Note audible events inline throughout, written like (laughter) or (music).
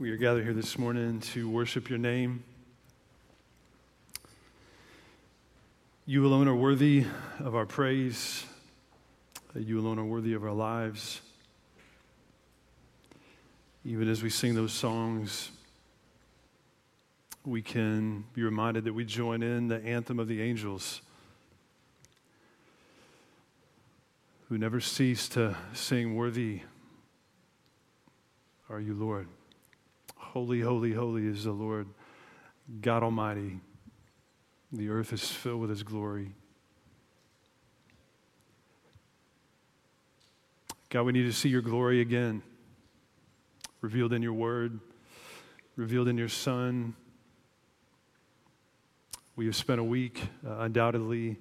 We are gathered here this morning to worship your name. You alone are worthy of our praise. You alone are worthy of our lives. Even as we sing those songs, we can be reminded that we join in the anthem of the angels who never cease to sing, Worthy are you, Lord. Holy, holy, holy is the Lord God Almighty. The earth is filled with His glory. God, we need to see your glory again, revealed in your word, revealed in your Son. We have spent a week, uh, undoubtedly,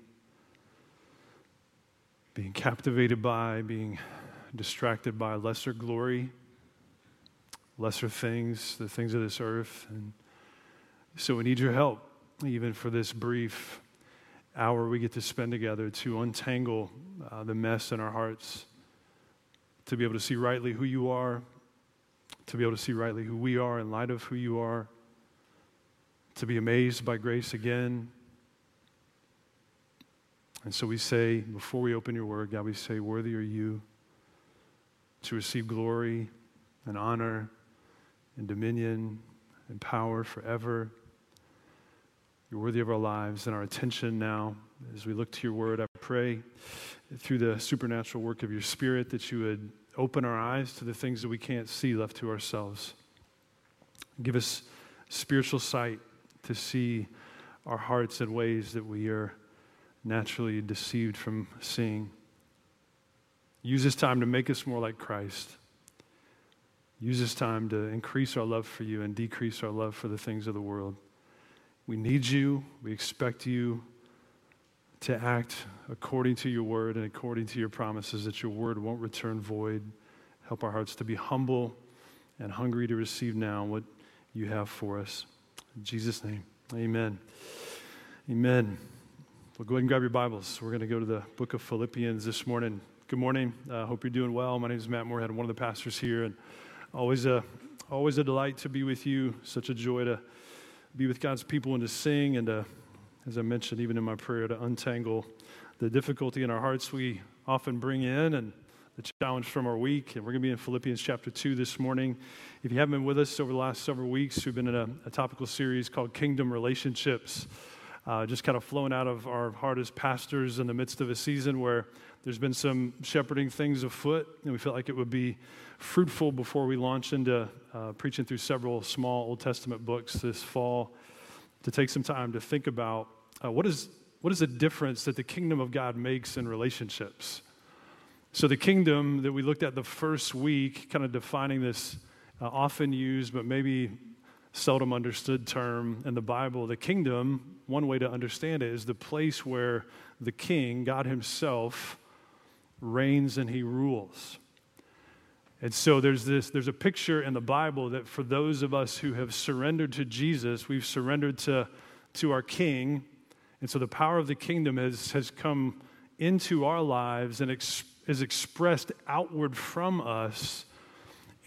being captivated by, being distracted by lesser glory lesser things, the things of this earth. And so we need your help, even for this brief hour we get to spend together to untangle uh, the mess in our hearts, to be able to see rightly who you are, to be able to see rightly who we are in light of who you are, to be amazed by grace again. And so we say, before we open your word, God, we say, Worthy are you to receive glory and honor and dominion and power forever. You're worthy of our lives and our attention now. As we look to your word, I pray through the supernatural work of your spirit that you would open our eyes to the things that we can't see left to ourselves. Give us spiritual sight to see our hearts in ways that we are naturally deceived from seeing. Use this time to make us more like Christ. Use this time to increase our love for you and decrease our love for the things of the world. We need you. We expect you to act according to your word and according to your promises, that your word won't return void. Help our hearts to be humble and hungry to receive now what you have for us. In Jesus' name, amen. Amen. Well, go ahead and grab your Bibles. We're going to go to the book of Philippians this morning. Good morning. I uh, hope you're doing well. My name is Matt Moorhead, one of the pastors here. and Always a, always a delight to be with you. Such a joy to be with God's people and to sing and to, as I mentioned, even in my prayer, to untangle the difficulty in our hearts we often bring in and the challenge from our week. And we're going to be in Philippians chapter 2 this morning. If you haven't been with us over the last several weeks, we've been in a, a topical series called Kingdom Relationships. Uh, just kind of flowing out of our heart as pastors in the midst of a season where there's been some shepherding things afoot, and we felt like it would be fruitful before we launch into uh, preaching through several small Old Testament books this fall to take some time to think about uh, what, is, what is the difference that the kingdom of God makes in relationships. So, the kingdom that we looked at the first week, kind of defining this uh, often used but maybe seldom understood term in the Bible, the kingdom, one way to understand it is the place where the king, God Himself, reigns and He rules. And so there's this there's a picture in the Bible that for those of us who have surrendered to Jesus, we've surrendered to, to our King. And so the power of the kingdom has, has come into our lives and ex, is expressed outward from us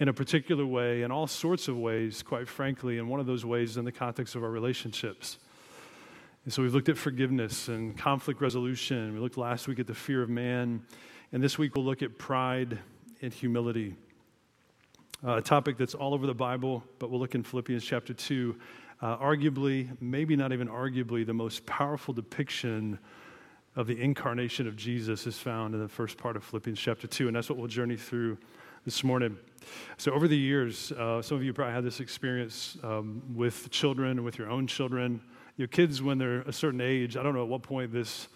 in a particular way, in all sorts of ways, quite frankly. And one of those ways in the context of our relationships. And so we've looked at forgiveness and conflict resolution. We looked last week at the fear of man. And this week we'll look at pride and humility. Uh, a topic that's all over the Bible, but we'll look in Philippians chapter 2. Uh, arguably, maybe not even arguably, the most powerful depiction of the incarnation of Jesus is found in the first part of Philippians chapter 2, and that's what we'll journey through this morning. So, over the years, uh, some of you probably had this experience um, with children with your own children. Your kids, when they're a certain age, I don't know at what point this,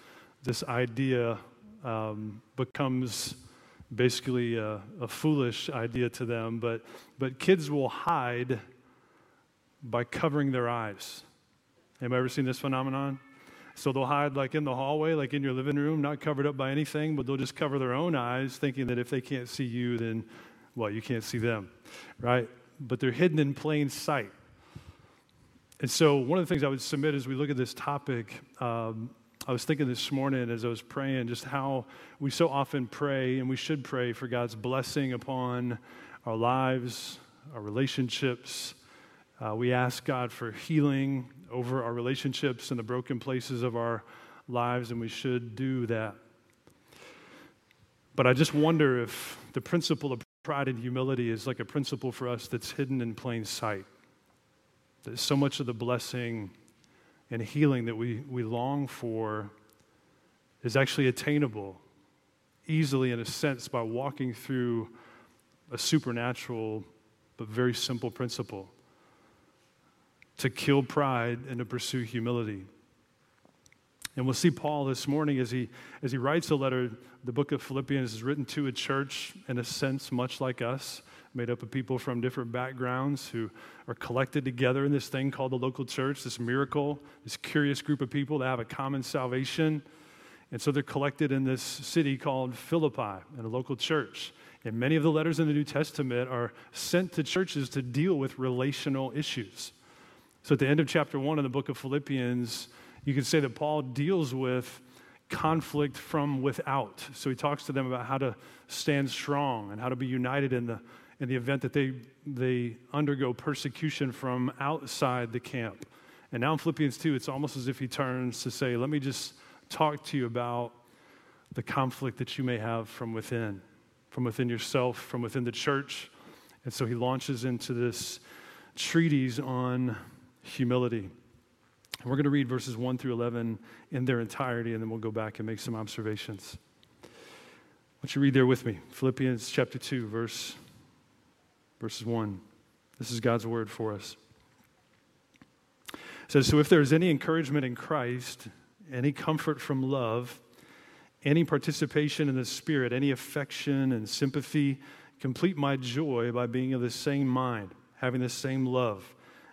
this idea um, becomes basically a, a, foolish idea to them, but, but kids will hide by covering their eyes. Have you ever seen this phenomenon? So they'll hide like in the hallway, like in your living room, not covered up by anything, but they'll just cover their own eyes, thinking that if they can't see you, then, well, you can't see them, right? But they're hidden in plain sight. And so, one of the things I would submit as we look at this topic um, I was thinking this morning as I was praying just how we so often pray, and we should pray for God's blessing upon our lives, our relationships. Uh, we ask God for healing over our relationships and the broken places of our lives, and we should do that. But I just wonder if the principle of pride and humility is like a principle for us that's hidden in plain sight. That so much of the blessing and healing that we, we long for is actually attainable easily, in a sense, by walking through a supernatural but very simple principle to kill pride and to pursue humility. And we'll see Paul this morning as he, as he writes a letter. The book of Philippians is written to a church, in a sense, much like us, made up of people from different backgrounds who are collected together in this thing called the local church, this miracle, this curious group of people that have a common salvation. And so they're collected in this city called Philippi, in a local church. And many of the letters in the New Testament are sent to churches to deal with relational issues. So at the end of chapter one of the book of Philippians, you could say that Paul deals with conflict from without. So he talks to them about how to stand strong and how to be united in the, in the event that they, they undergo persecution from outside the camp. And now in Philippians 2, it's almost as if he turns to say, Let me just talk to you about the conflict that you may have from within, from within yourself, from within the church. And so he launches into this treatise on humility. We're going to read verses 1 through 11 in their entirety, and then we'll go back and make some observations. You read there with me? Philippians chapter 2, verse, verses 1. This is God's word for us. It says, So if there is any encouragement in Christ, any comfort from love, any participation in the Spirit, any affection and sympathy, complete my joy by being of the same mind, having the same love,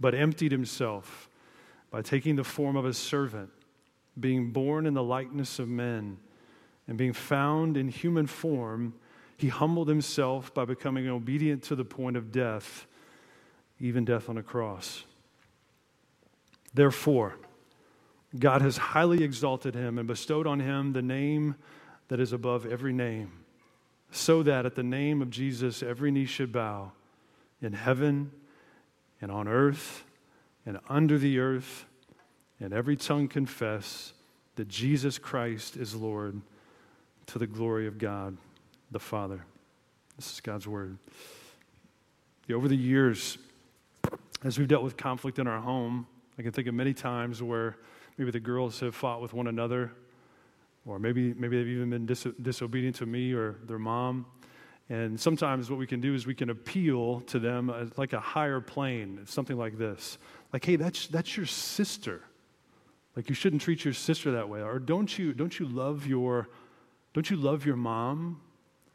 but emptied himself by taking the form of a servant, being born in the likeness of men, and being found in human form, he humbled himself by becoming obedient to the point of death, even death on a cross. Therefore, God has highly exalted him and bestowed on him the name that is above every name, so that at the name of Jesus every knee should bow in heaven and on earth and under the earth, and every tongue confess that Jesus Christ is Lord to the glory of God the Father. This is God's word. over the years, as we've dealt with conflict in our home, I can think of many times where maybe the girls have fought with one another, or maybe, maybe they've even been dis- disobedient to me or their mom. And sometimes what we can do is we can appeal to them as like a higher plane. Something like this like, hey, that's, that's your sister. Like, you shouldn't treat your sister that way. Or don't you, don't you love your, don't you love your mom?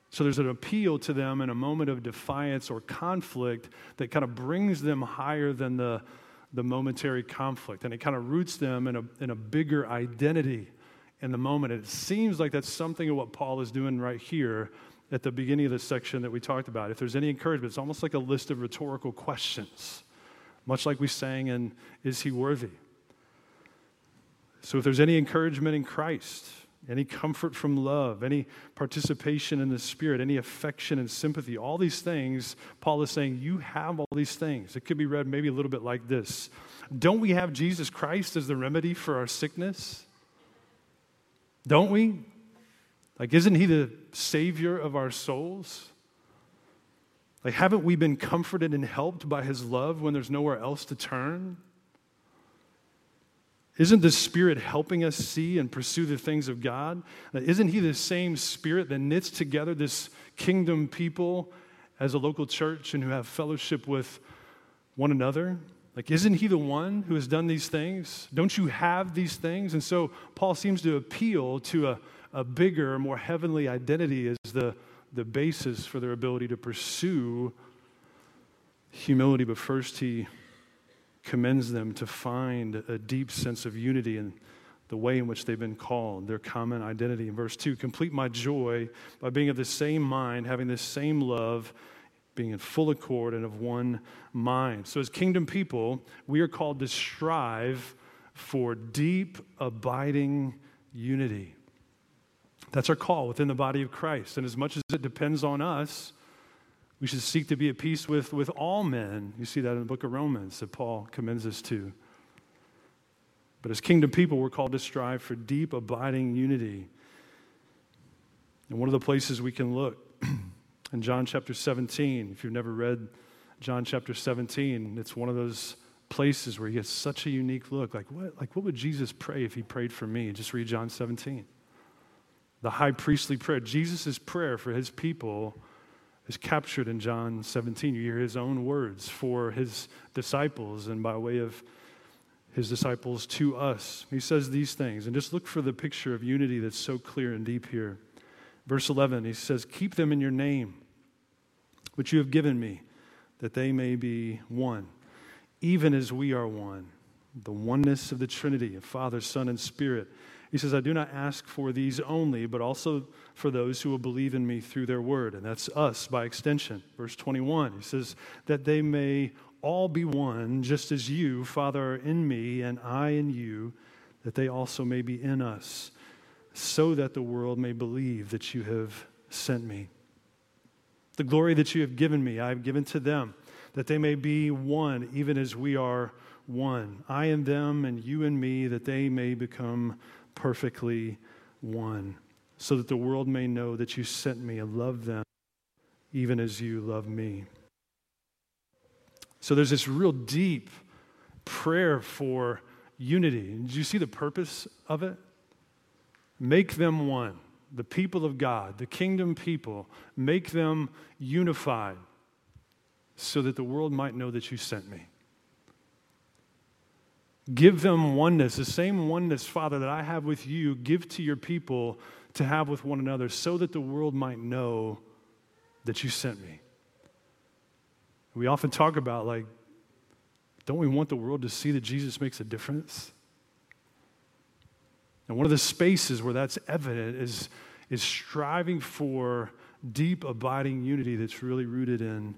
So there's an appeal to them in a moment of defiance or conflict that kind of brings them higher than the, the momentary conflict. And it kind of roots them in a, in a bigger identity in the moment. And it seems like that's something of what Paul is doing right here at the beginning of this section that we talked about. If there's any encouragement, it's almost like a list of rhetorical questions much like we sang in Is He Worthy? So, if there's any encouragement in Christ, any comfort from love, any participation in the Spirit, any affection and sympathy, all these things, Paul is saying, you have all these things. It could be read maybe a little bit like this Don't we have Jesus Christ as the remedy for our sickness? Don't we? Like, isn't He the Savior of our souls? Like, haven't we been comforted and helped by his love when there's nowhere else to turn? Isn't the Spirit helping us see and pursue the things of God? Isn't He the same Spirit that knits together this kingdom people as a local church and who have fellowship with one another? Like, isn't He the one who has done these things? Don't you have these things? And so, Paul seems to appeal to a, a bigger, more heavenly identity as the the basis for their ability to pursue humility, but first he commends them to find a deep sense of unity in the way in which they've been called, their common identity. In verse 2, complete my joy by being of the same mind, having the same love, being in full accord and of one mind. So, as kingdom people, we are called to strive for deep, abiding unity. That's our call within the body of Christ. And as much as it depends on us, we should seek to be at peace with, with all men. You see that in the book of Romans that Paul commends us to. But as kingdom people, we're called to strive for deep, abiding unity. And one of the places we can look (clears throat) in John chapter 17, if you've never read John chapter 17, it's one of those places where you get such a unique look. Like what, like, what would Jesus pray if he prayed for me? Just read John 17 the high priestly prayer. Jesus' prayer for his people is captured in John 17. You hear his own words for his disciples and by way of his disciples to us. He says these things, and just look for the picture of unity that's so clear and deep here. Verse 11, he says, Keep them in your name, which you have given me, that they may be one, even as we are one. The oneness of the Trinity, of Father, Son, and Spirit he says, I do not ask for these only, but also for those who will believe in me through their word. And that's us by extension. Verse 21, he says, that they may all be one, just as you, Father, are in me and I in you, that they also may be in us, so that the world may believe that you have sent me. The glory that you have given me, I have given to them, that they may be one, even as we are one. I and them, and you and me, that they may become perfectly one, so that the world may know that you sent me and love them even as you love me. So there's this real deep prayer for unity. Did you see the purpose of it? Make them one. The people of God, the kingdom people, make them unified so that the world might know that you sent me. Give them oneness, the same oneness, Father, that I have with you, give to your people to have with one another so that the world might know that you sent me. We often talk about, like, don't we want the world to see that Jesus makes a difference? And one of the spaces where that's evident is, is striving for deep, abiding unity that's really rooted in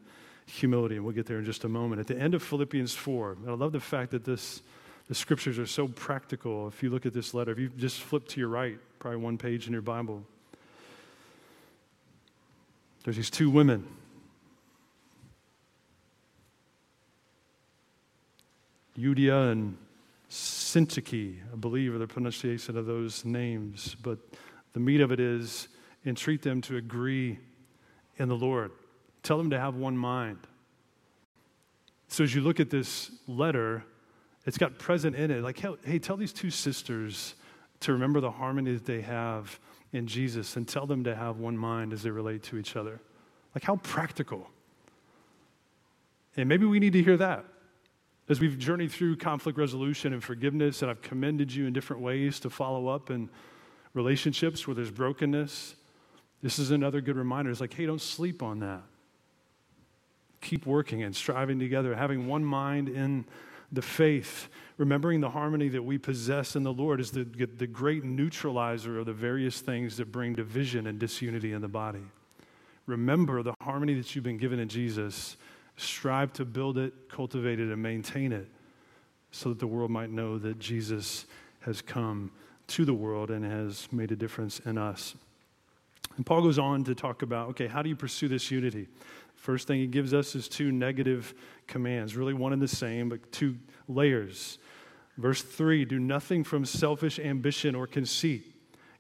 humility. And we'll get there in just a moment. At the end of Philippians 4, and I love the fact that this the scriptures are so practical. If you look at this letter, if you just flip to your right, probably one page in your Bible, there's these two women. Euodia and Syntyche, I believe, are the pronunciation of those names. But the meat of it is entreat them to agree in the Lord. Tell them to have one mind. So as you look at this letter, it's got present in it. Like, hey, tell these two sisters to remember the harmony that they have in Jesus and tell them to have one mind as they relate to each other. Like, how practical. And maybe we need to hear that as we've journeyed through conflict resolution and forgiveness, and I've commended you in different ways to follow up in relationships where there's brokenness. This is another good reminder. It's like, hey, don't sleep on that. Keep working and striving together, having one mind in the faith, remembering the harmony that we possess in the Lord is the, the great neutralizer of the various things that bring division and disunity in the body. Remember the harmony that you've been given in Jesus. Strive to build it, cultivate it, and maintain it so that the world might know that Jesus has come to the world and has made a difference in us. And Paul goes on to talk about okay, how do you pursue this unity? First thing he gives us is two negative commands, really one and the same, but two layers. Verse 3 do nothing from selfish ambition or conceit.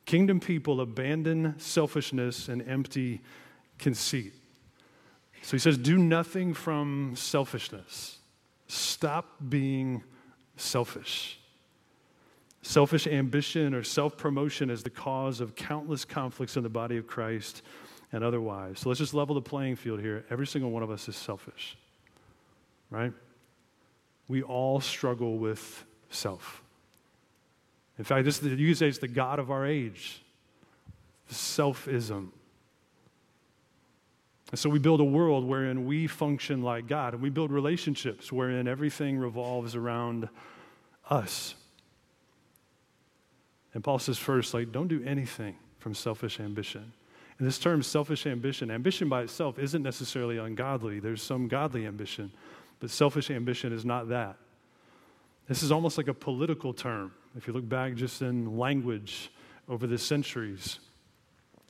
Kingdom people abandon selfishness and empty conceit. So he says, do nothing from selfishness. Stop being selfish. Selfish ambition or self promotion is the cause of countless conflicts in the body of Christ and otherwise. So let's just level the playing field here. Every single one of us is selfish, right? We all struggle with self. In fact, this, you could say it's the God of our age, selfism. And so we build a world wherein we function like God, and we build relationships wherein everything revolves around us. And Paul says, first, like, don't do anything from selfish ambition. And this term, selfish ambition, ambition by itself isn't necessarily ungodly. There's some godly ambition, but selfish ambition is not that. This is almost like a political term. If you look back just in language over the centuries,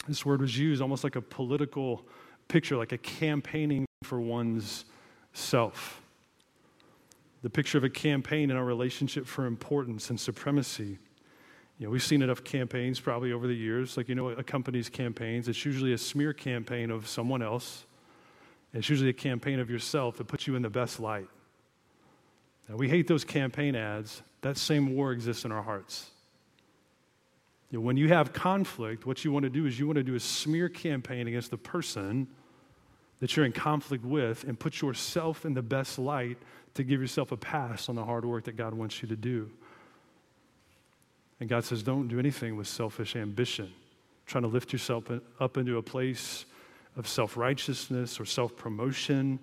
this word was used almost like a political picture, like a campaigning for one's self. The picture of a campaign in our relationship for importance and supremacy. You know, we've seen enough campaigns probably over the years, like you know, a company's campaigns. It's usually a smear campaign of someone else. It's usually a campaign of yourself that puts you in the best light. Now, we hate those campaign ads. That same war exists in our hearts. You know, when you have conflict, what you want to do is you want to do a smear campaign against the person that you're in conflict with and put yourself in the best light to give yourself a pass on the hard work that God wants you to do. And God says, don't do anything with selfish ambition, trying to lift yourself up into a place of self righteousness or self promotion.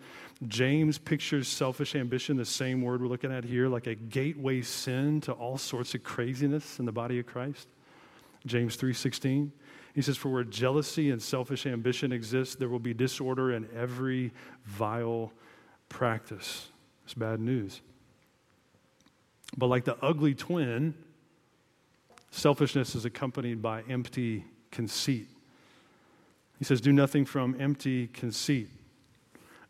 James pictures selfish ambition, the same word we're looking at here, like a gateway sin to all sorts of craziness in the body of Christ. James 3:16. He says, For where jealousy and selfish ambition exist, there will be disorder in every vile practice. It's bad news. But like the ugly twin, Selfishness is accompanied by empty conceit. He says, Do nothing from empty conceit.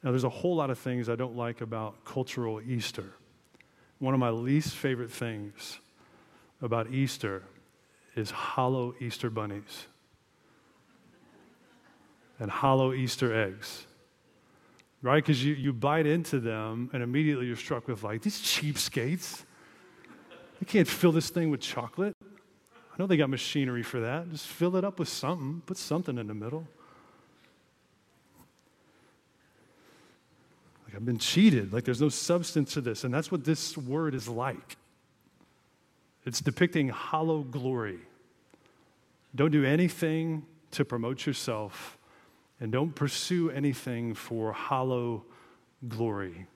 Now, there's a whole lot of things I don't like about cultural Easter. One of my least favorite things about Easter is hollow Easter bunnies and hollow Easter eggs. Right? Because you, you bite into them and immediately you're struck with, like, these cheapskates. You can't fill this thing with chocolate. I know they got machinery for that. Just fill it up with something, put something in the middle. Like I've been cheated. Like there's no substance to this. And that's what this word is like. It's depicting hollow glory. Don't do anything to promote yourself, and don't pursue anything for hollow glory.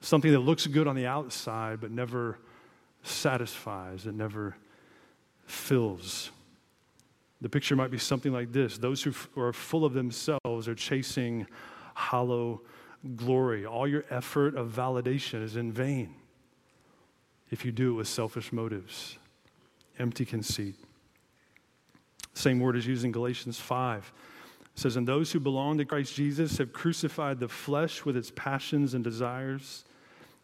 Something that looks good on the outside, but never satisfies, it never fills. The picture might be something like this those who are full of themselves are chasing hollow glory. All your effort of validation is in vain if you do it with selfish motives, empty conceit. Same word is used in Galatians 5. It says, And those who belong to Christ Jesus have crucified the flesh with its passions and desires.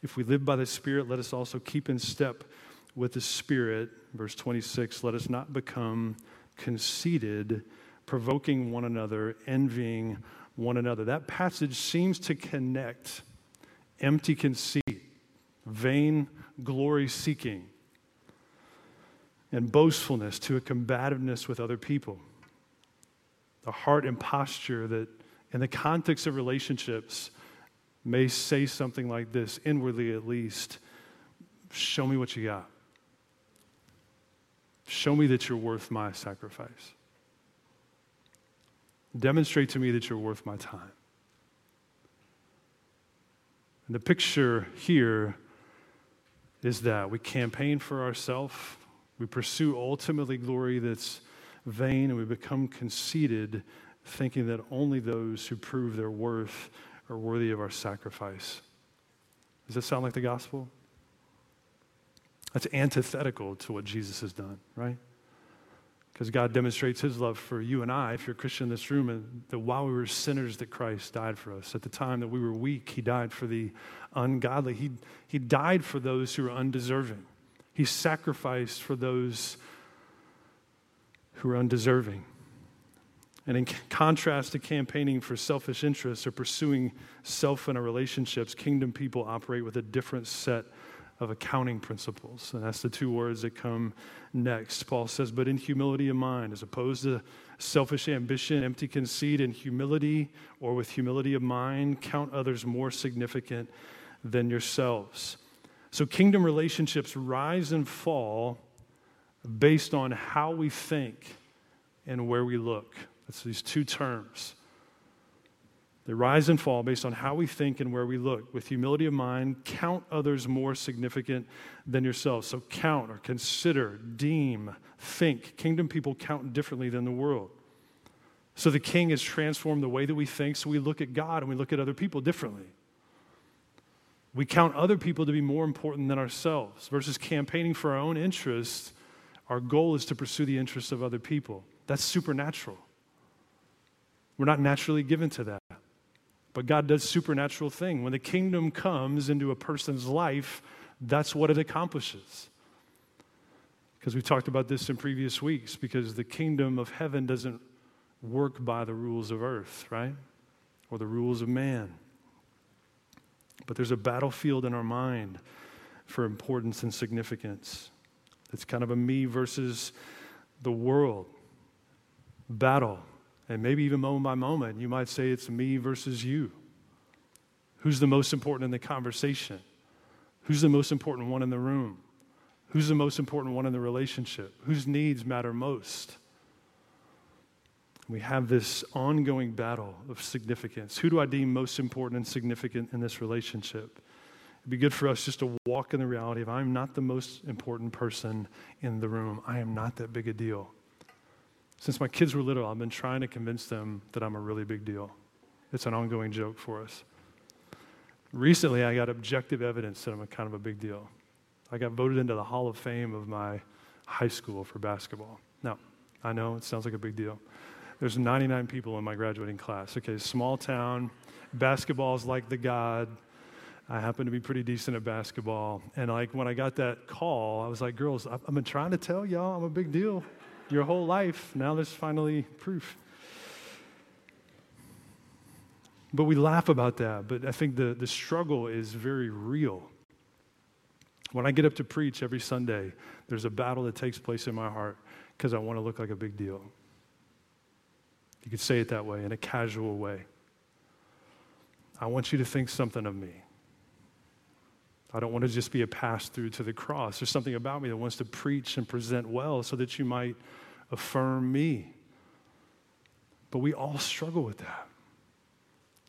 If we live by the Spirit, let us also keep in step with the Spirit. Verse 26 let us not become conceited, provoking one another, envying one another. That passage seems to connect empty conceit, vain glory seeking, and boastfulness to a combativeness with other people. The heart and posture that, in the context of relationships, may say something like this, inwardly at least Show me what you got. Show me that you're worth my sacrifice. Demonstrate to me that you're worth my time. And the picture here is that we campaign for ourselves, we pursue ultimately glory that's vain, and we become conceited, thinking that only those who prove their worth are worthy of our sacrifice. Does that sound like the gospel? That's antithetical to what Jesus has done, right? Because God demonstrates his love for you and I, if you're a Christian in this room, and that while we were sinners, that Christ died for us. At the time that we were weak, he died for the ungodly. He, he died for those who are undeserving. He sacrificed for those who are undeserving. And in contrast to campaigning for selfish interests or pursuing self in our relationships, kingdom people operate with a different set of accounting principles. And that's the two words that come next. Paul says, but in humility of mind, as opposed to selfish ambition, empty conceit, and humility, or with humility of mind, count others more significant than yourselves. So kingdom relationships rise and fall based on how we think and where we look. That's these two terms. They rise and fall based on how we think and where we look. With humility of mind, count others more significant than yourselves. So count or consider, deem, think. Kingdom people count differently than the world. So the king has transformed the way that we think, so we look at God and we look at other people differently. We count other people to be more important than ourselves versus campaigning for our own interests. Our goal is to pursue the interests of other people. That's supernatural. We're not naturally given to that. But God does supernatural thing. When the kingdom comes into a person's life, that's what it accomplishes. Because we've talked about this in previous weeks, because the kingdom of heaven doesn't work by the rules of earth, right? Or the rules of man. But there's a battlefield in our mind for importance and significance. It's kind of a me versus the world battle. And maybe even moment by moment, you might say it's me versus you. Who's the most important in the conversation? Who's the most important one in the room? Who's the most important one in the relationship? Whose needs matter most? We have this ongoing battle of significance. Who do I deem most important and significant in this relationship? It'd be good for us just to walk in the reality of I'm not the most important person in the room. I am not that big a deal. Since my kids were little, I've been trying to convince them that I'm a really big deal. It's an ongoing joke for us. Recently, I got objective evidence that I'm a kind of a big deal. I got voted into the Hall of Fame of my high school for basketball. Now, I know it sounds like a big deal. There's 99 people in my graduating class. Okay, small town, basketball's like the god. I happen to be pretty decent at basketball. And like when I got that call, I was like, girls, I've been trying to tell y'all I'm a big deal your whole life. Now there's finally proof. But we laugh about that. But I think the, the struggle is very real. When I get up to preach every Sunday, there's a battle that takes place in my heart because I want to look like a big deal. You could say it that way, in a casual way. I want you to think something of me. I don't want to just be a pass through to the cross. There's something about me that wants to preach and present well so that you might affirm me. But we all struggle with that.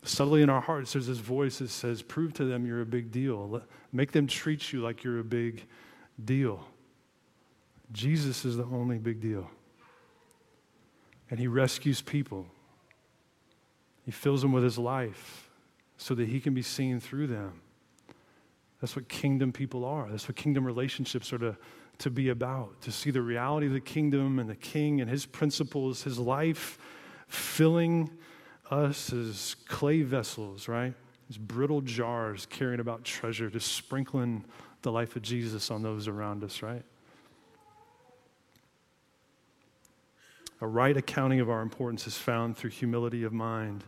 Subtly in our hearts, there's this voice that says, Prove to them you're a big deal. Make them treat you like you're a big deal. Jesus is the only big deal. And he rescues people, he fills them with his life so that he can be seen through them. That's what kingdom people are. That's what kingdom relationships are to, to be about, to see the reality of the kingdom and the king and his principles, his life filling us as clay vessels, right? As brittle jars carrying about treasure, just sprinkling the life of Jesus on those around us, right? A right accounting of our importance is found through humility of mind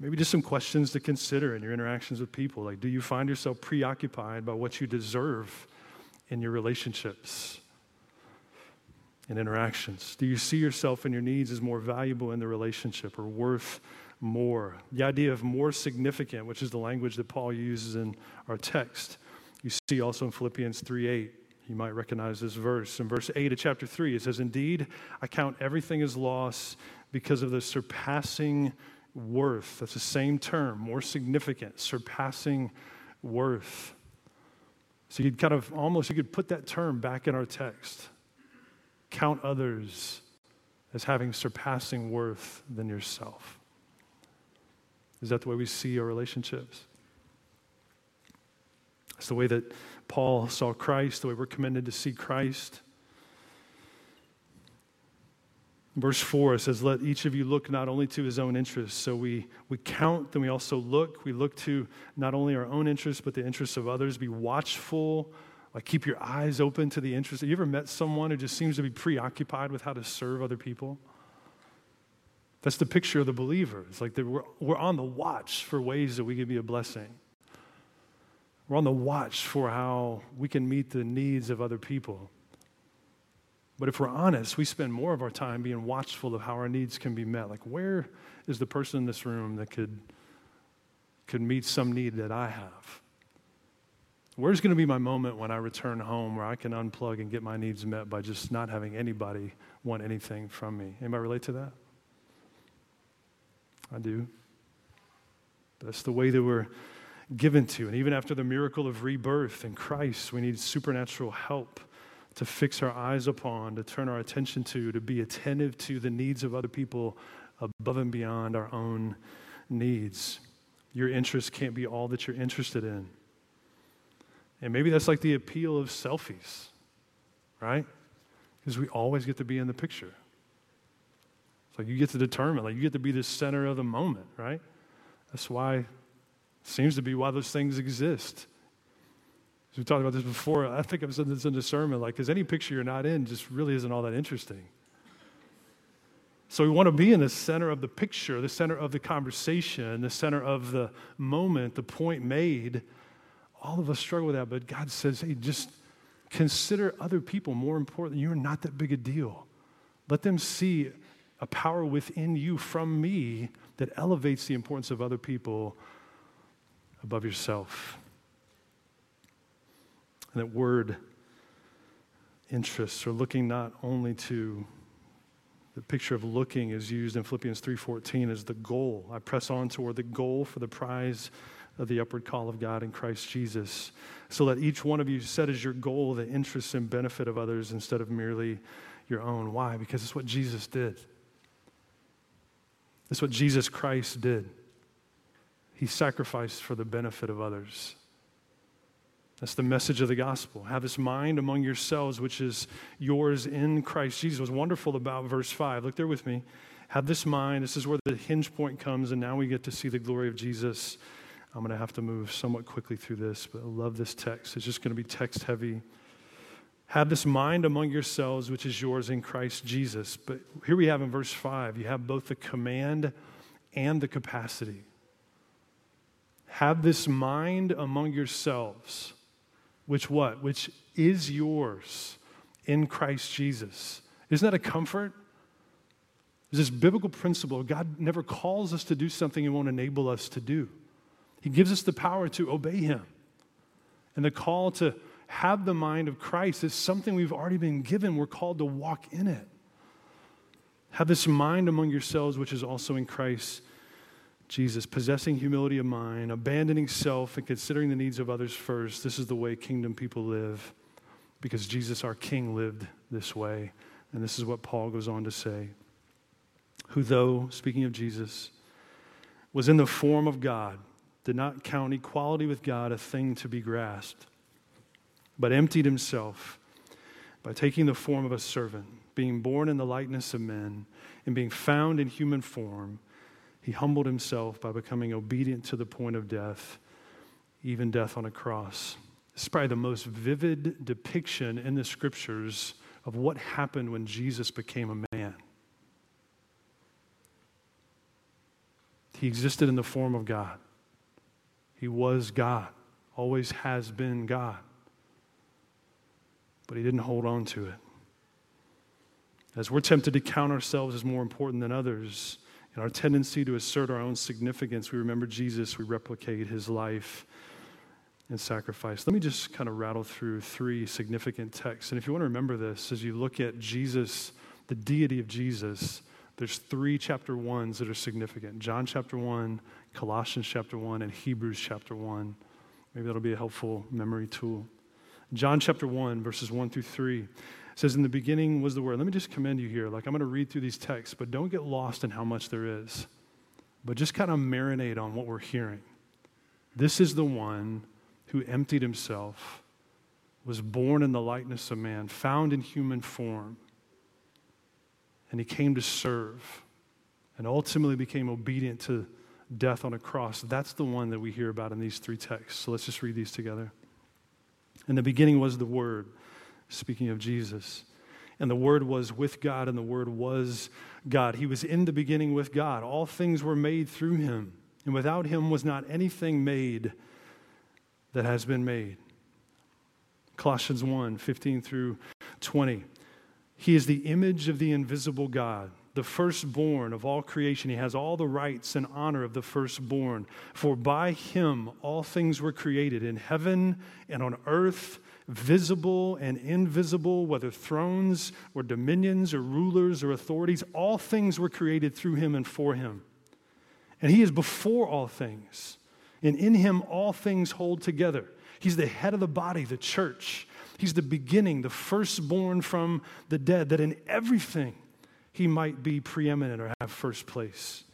Maybe just some questions to consider in your interactions with people. Like, do you find yourself preoccupied by what you deserve in your relationships and interactions? Do you see yourself and your needs as more valuable in the relationship or worth more? The idea of more significant, which is the language that Paul uses in our text, you see also in Philippians 3 8. You might recognize this verse. In verse 8 of chapter 3, it says, Indeed, I count everything as loss because of the surpassing worth. That's the same term, more significant, surpassing worth. So you'd kind of almost you could put that term back in our text. Count others as having surpassing worth than yourself. Is that the way we see our relationships? It's the way that Paul saw Christ, the way we're commended to see Christ. Verse 4 says, Let each of you look not only to his own interests. So we, we count, then we also look. We look to not only our own interests, but the interests of others. Be watchful. Like, keep your eyes open to the interests. Have you ever met someone who just seems to be preoccupied with how to serve other people? That's the picture of the believer. It's like we're, we're on the watch for ways that we can be a blessing. We're on the watch for how we can meet the needs of other people. But if we're honest, we spend more of our time being watchful of how our needs can be met. Like, where is the person in this room that could, could meet some need that I have? Where's going to be my moment when I return home where I can unplug and get my needs met by just not having anybody want anything from me? Anybody relate to that? I do. That's the way that we're given to. And even after the miracle of rebirth in Christ, we need supernatural help to fix our eyes upon, to turn our attention to, to be attentive to the needs of other people above and beyond our own needs. Your interest can't be all that you're interested in. And maybe that's like the appeal of selfies, right? Because we always get to be in the picture. It's like you get to determine, like you get to be the center of the moment, right? That's why, seems to be why those things exist. As we talked about this before, I think I've said this in the sermon, like, because any picture you're not in just really isn't all that interesting. So we want to be in the center of the picture, the center of the conversation, the center of the moment, the point made. All of us struggle with that, but God says, hey, just consider other people more important. You're not that big a deal. Let them see a power within you from me that elevates the importance of other people above yourself. And that word interests are looking not only to the picture of looking is used in Philippians 3:14 as the goal. I press on toward the goal for the prize of the upward call of God in Christ Jesus. So let each one of you set as your goal the interest and benefit of others instead of merely your own. Why? Because it's what Jesus did. It's what Jesus Christ did. He sacrificed for the benefit of others. That's the message of the gospel. Have this mind among yourselves, which is yours in Christ Jesus. What's wonderful about verse 5, look there with me. Have this mind. This is where the hinge point comes, and now we get to see the glory of Jesus. I'm going to have to move somewhat quickly through this, but I love this text. It's just going to be text heavy. Have this mind among yourselves, which is yours in Christ Jesus. But here we have in verse 5, you have both the command and the capacity. Have this mind among yourselves which what? Which is yours in Christ Jesus. Isn't that a comfort? There's this biblical principle God never calls us to do something He won't enable us to do. He gives us the power to obey Him. And the call to have the mind of Christ is something we've already been given. We're called to walk in it. Have this mind among yourselves, which is also in Christ Jesus, possessing humility of mind, abandoning self, and considering the needs of others first. This is the way kingdom people live because Jesus, our King, lived this way. And this is what Paul goes on to say. Who, though, speaking of Jesus, was in the form of God, did not count equality with God a thing to be grasped, but emptied himself by taking the form of a servant, being born in the likeness of men, and being found in human form he humbled himself by becoming obedient to the point of death, even death on a cross. This is probably the most vivid depiction in the scriptures of what happened when Jesus became a man. He existed in the form of God. He was God, always has been God. But he didn't hold on to it. As we're tempted to count ourselves as more important than others, and our tendency to assert our own significance, we remember Jesus, we replicate his life and sacrifice. Let me just kind of rattle through three significant texts. And if you want to remember this, as you look at Jesus, the deity of Jesus, there's three chapter ones that are significant John chapter 1, Colossians chapter 1, and Hebrews chapter 1. Maybe that'll be a helpful memory tool. John chapter 1, verses 1 through 3 says, In the beginning was the Word. Let me just commend you here. Like, I'm going to read through these texts, but don't get lost in how much there is. But just kind of marinate on what we're hearing. This is the one who emptied himself, was born in the likeness of man, found in human form, and he came to serve, and ultimately became obedient to death on a cross. That's the one that we hear about in these three texts. So let's just read these together. In the beginning was the Word speaking of Jesus. And the Word was with God, and the Word was God. He was in the beginning with God. All things were made through him, and without him was not anything made that has been made. Colossians 1 15 through 20. He is the image of the invisible God, the firstborn of all creation. He has all the rights and honor of the firstborn. For by him all things were created in heaven and on earth visible and invisible, whether thrones or dominions or rulers or authorities, all things were created through him and for him. And he is before all things. And in him all things hold together. He's the head of the body, the church. He's the beginning, the firstborn from the dead, that in everything he might be preeminent or have first place.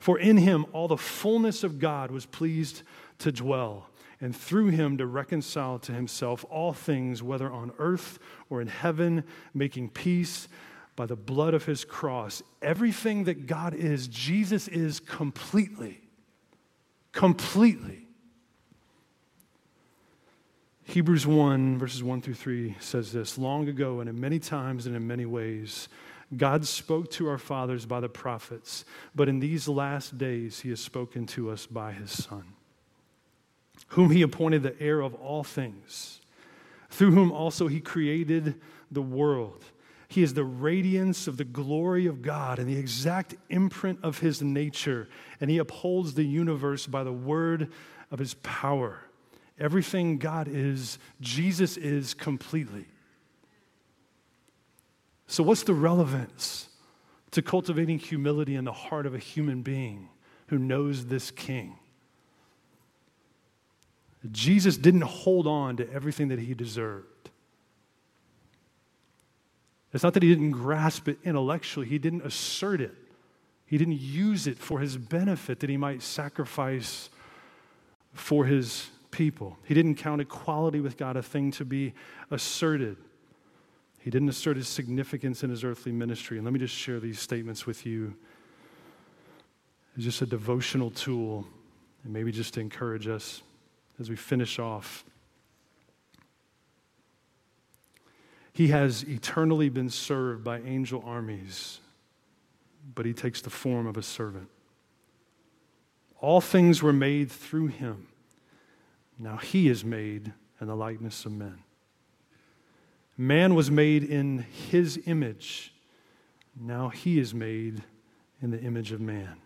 For in him all the fullness of God was pleased to dwell, and through him to reconcile to himself all things, whether on earth or in heaven, making peace by the blood of his cross. Everything that God is, Jesus is completely. Completely. Hebrews 1, verses 1 through 3 says this Long ago, and in many times and in many ways, God spoke to our fathers by the prophets, but in these last days, he has spoken to us by his Son, whom he appointed the heir of all things, through whom also he created the world. He is the radiance of the glory of God and the exact imprint of his nature, and he upholds the universe by the word of his power. Everything God is, Jesus is completely. So, what's the relevance to cultivating humility in the heart of a human being who knows this king? Jesus didn't hold on to everything that he deserved. It's not that he didn't grasp it intellectually, he didn't assert it. He didn't use it for his benefit that he might sacrifice for his people. He didn't count equality with God a thing to be asserted. He didn't assert his significance in his earthly ministry. And let me just share these statements with you as just a devotional tool and maybe just to encourage us as we finish off. He has eternally been served by angel armies, but he takes the form of a servant. All things were made through him. Now he is made in the likeness of men. Man was made in his image. Now he is made in the image of man.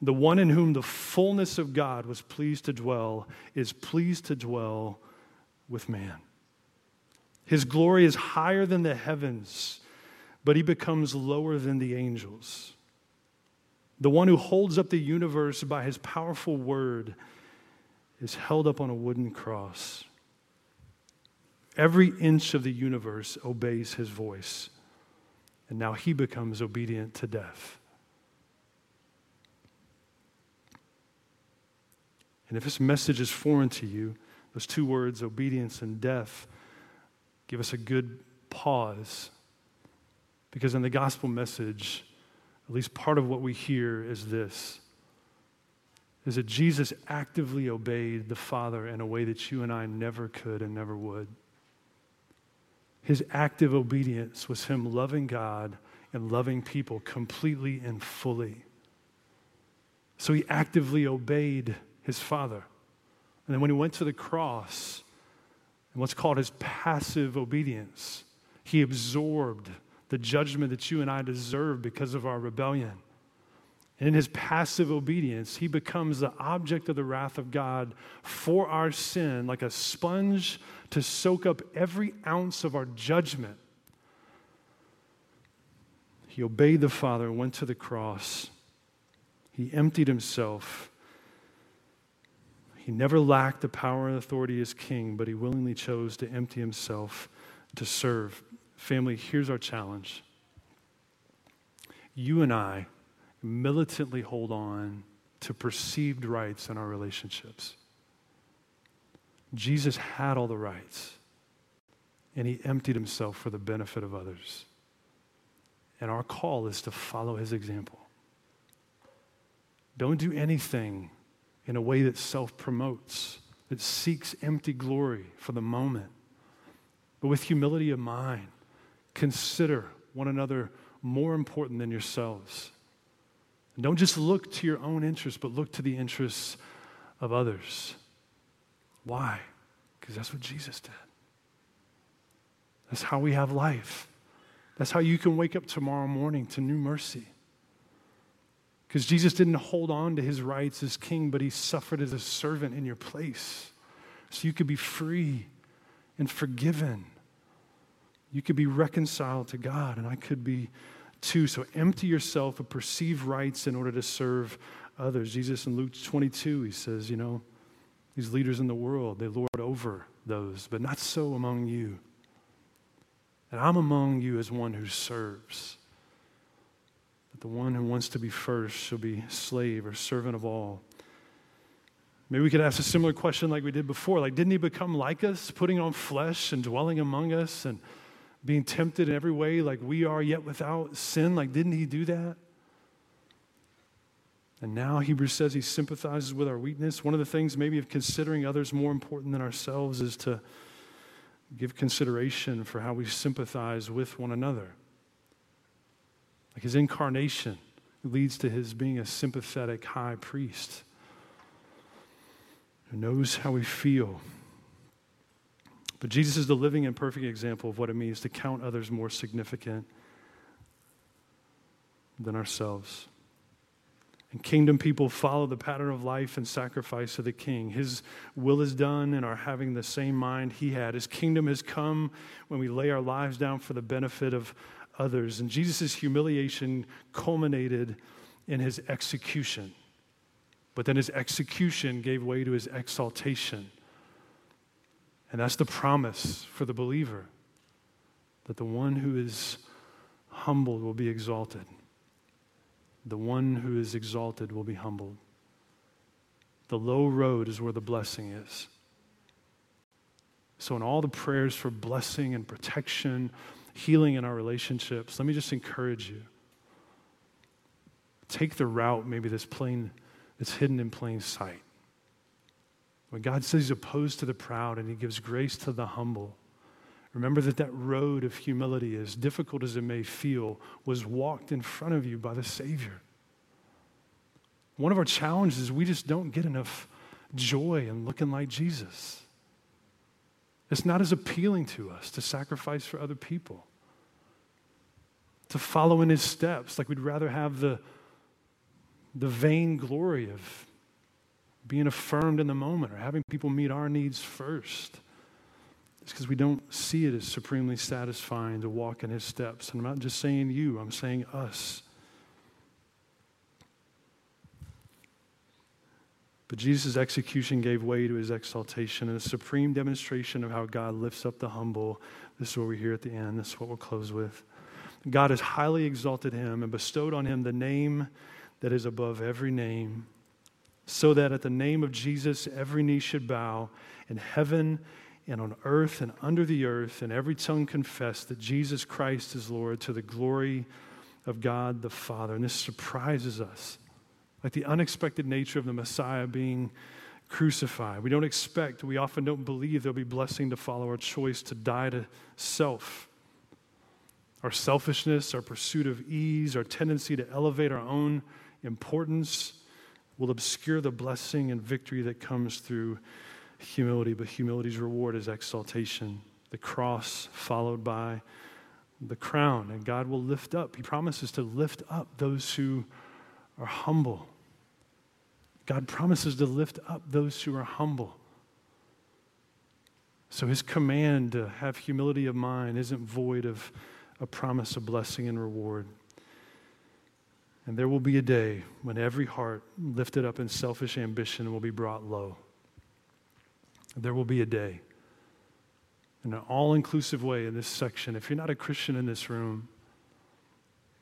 The one in whom the fullness of God was pleased to dwell is pleased to dwell with man. His glory is higher than the heavens, but he becomes lower than the angels. The one who holds up the universe by his powerful word is held up on a wooden cross. Every inch of the universe obeys his voice, and now he becomes obedient to death. And if this message is foreign to you, those two words, obedience and death, give us a good pause. Because in the gospel message, at least part of what we hear is this is that Jesus actively obeyed the Father in a way that you and I never could and never would. His active obedience was him loving God and loving people completely and fully. So he actively obeyed his Father. And then when he went to the cross, and what's called his passive obedience. He absorbed the judgment that you and I deserve because of our rebellion. And in his passive obedience, he becomes the object of the wrath of God for our sin, like a sponge to soak up every ounce of our judgment. He obeyed the Father, went to the cross. He emptied himself he never lacked the power and authority as king, but he willingly chose to empty himself to serve. Family, here's our challenge. You and I militantly hold on to perceived rights in our relationships. Jesus had all the rights, and he emptied himself for the benefit of others. And our call is to follow his example. Don't do anything in a way that self promotes, that seeks empty glory for the moment. But with humility of mind, consider one another more important than yourselves. And don't just look to your own interests, but look to the interests of others. Why? Because that's what Jesus did. That's how we have life. That's how you can wake up tomorrow morning to new mercy. Because Jesus didn't hold on to his rights as king, but he suffered as a servant in your place. So you could be free and forgiven. You could be reconciled to God, and I could be too. so empty yourself of perceived rights in order to serve others. Jesus in Luke 22, he says, you know, these leaders in the world, they lord over those, but not so among you. And I'm among you as one who serves. That the one who wants to be first shall be slave or servant of all. Maybe we could ask a similar question like we did before. Like, didn't he become like us, putting on flesh and dwelling among us and being tempted in every way like we are, yet without sin? Like, didn't he do that? And now Hebrews says he sympathizes with our weakness. One of the things, maybe, of considering others more important than ourselves is to give consideration for how we sympathize with one another. Like his incarnation leads to his being a sympathetic high priest who knows how we feel. But Jesus is the living and perfect example of what it means to count others more significant than ourselves. And kingdom people follow the pattern of life and sacrifice of the king. His will is done and are having the same mind he had. His kingdom has come when we lay our lives down for the benefit of others. And Jesus' humiliation culminated in his execution. But then his execution gave way to his exaltation. And that's the promise for the believer that the one who is humbled will be exalted. The one who is exalted will be humbled. The low road is where the blessing is. So, in all the prayers for blessing and protection, healing in our relationships, let me just encourage you. Take the route, maybe that's plain it's hidden in plain sight. When God says he's opposed to the proud and he gives grace to the humble, remember that that road of humility, as difficult as it may feel, was walked in front of you by the Savior. One of our challenges is we just don't get enough joy in looking like Jesus. It's not as appealing to us to sacrifice for other people, to follow in his steps. Like we'd rather have the the vain glory of being affirmed in the moment or having people meet our needs first. It's because we don't see it as supremely satisfying to walk in his steps. And I'm not just saying you, I'm saying us. But Jesus' execution gave way to his exaltation, and a supreme demonstration of how God lifts up the humble. This is what we hear at the end. This is what we'll close with. God has highly exalted him and bestowed on him the name that is above every name, so that at the name of Jesus every knee should bow in heaven and on earth and under the earth, and every tongue confess that Jesus Christ is Lord to the glory of God the Father. And this surprises us, like the unexpected nature of the Messiah being crucified. We don't expect, we often don't believe there'll be blessing to follow our choice to die to self. Our selfishness, our pursuit of ease, our tendency to elevate our own importance will obscure the blessing and victory that comes through humility, but humility's reward is exaltation. The cross followed by the crown, and God will lift up. He promises to lift up those who are humble. God promises to lift up those who are humble. So his command to have humility of mind isn't void of a promise of blessing and reward. And there will be a day when every heart lifted up in selfish ambition will be brought low. There will be a day in an all inclusive way in this section. If you're not a Christian in this room,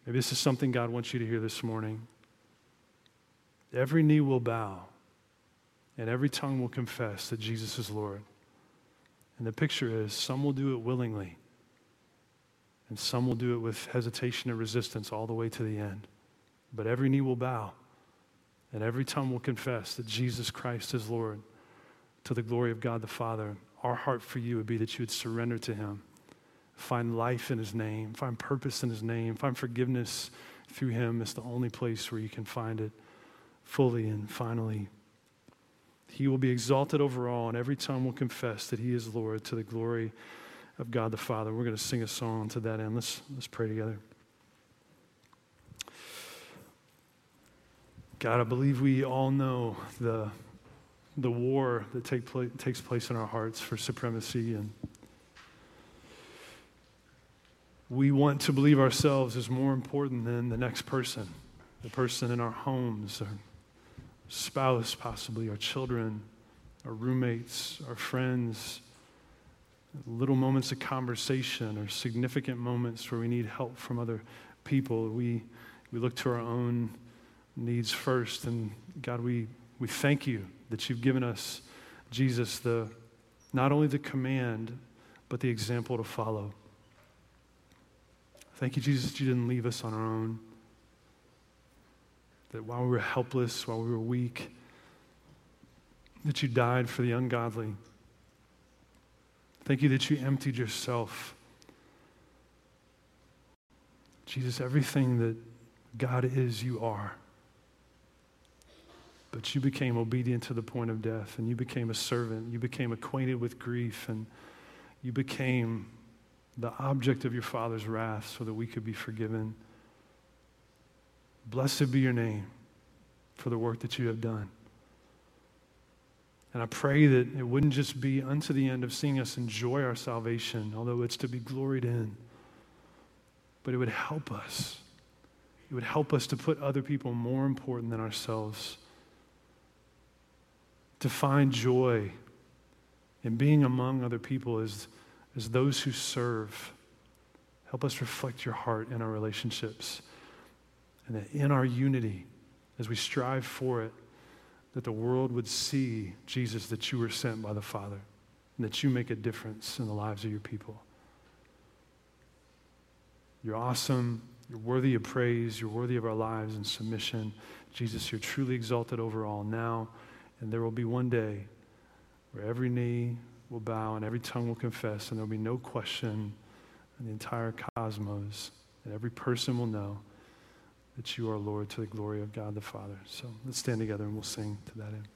maybe this is something God wants you to hear this morning. Every knee will bow and every tongue will confess that Jesus is Lord. And the picture is some will do it willingly, and some will do it with hesitation and resistance all the way to the end. But every knee will bow and every tongue will confess that Jesus Christ is Lord to the glory of God the Father. Our heart for you would be that you would surrender to Him, find life in His name, find purpose in His name, find forgiveness through Him. It's the only place where you can find it fully and finally. He will be exalted over all, and every tongue will confess that He is Lord to the glory of God the Father. We're going to sing a song to that end. Let's, let's pray together. God, I believe we all know the, the war that take takes place in our hearts for supremacy and we want to believe ourselves is more important than the next person, the person in our homes, our spouse, possibly, our children, our roommates, our friends, little moments of conversation or significant moments where we need help from other people. We, we look to our own needs first. And God, we, we thank you that you've given us, Jesus, the, not only the command, but the example to follow. Thank you, Jesus, you didn't leave us on our own. That while we were helpless, while we were weak, that you died for the ungodly. Thank you that you emptied yourself. Jesus, everything that God is, you are. But you became obedient to the point of death, and you became a servant. You became acquainted with grief, and you became the object of your Father's wrath so that we could be forgiven. Blessed be your name for the work that you have done. And I pray that it wouldn't just be unto the end of seeing us enjoy our salvation, although it's to be gloried in, but it would help us. It would help us to put other people more important than ourselves, to find joy in being among other people as, as those who serve. Help us reflect your heart in our relationships, and that in our unity, as we strive for it, that the world would see, Jesus, that you were sent by the Father and that you make a difference in the lives of your people. You're awesome. You're worthy of praise. You're worthy of our lives and submission. Jesus, you're truly exalted over all now. And there will be one day where every knee will bow and every tongue will confess, and there will be no question in the entire cosmos, and every person will know that you are Lord to the glory of God the Father. So let's stand together and we'll sing to that end.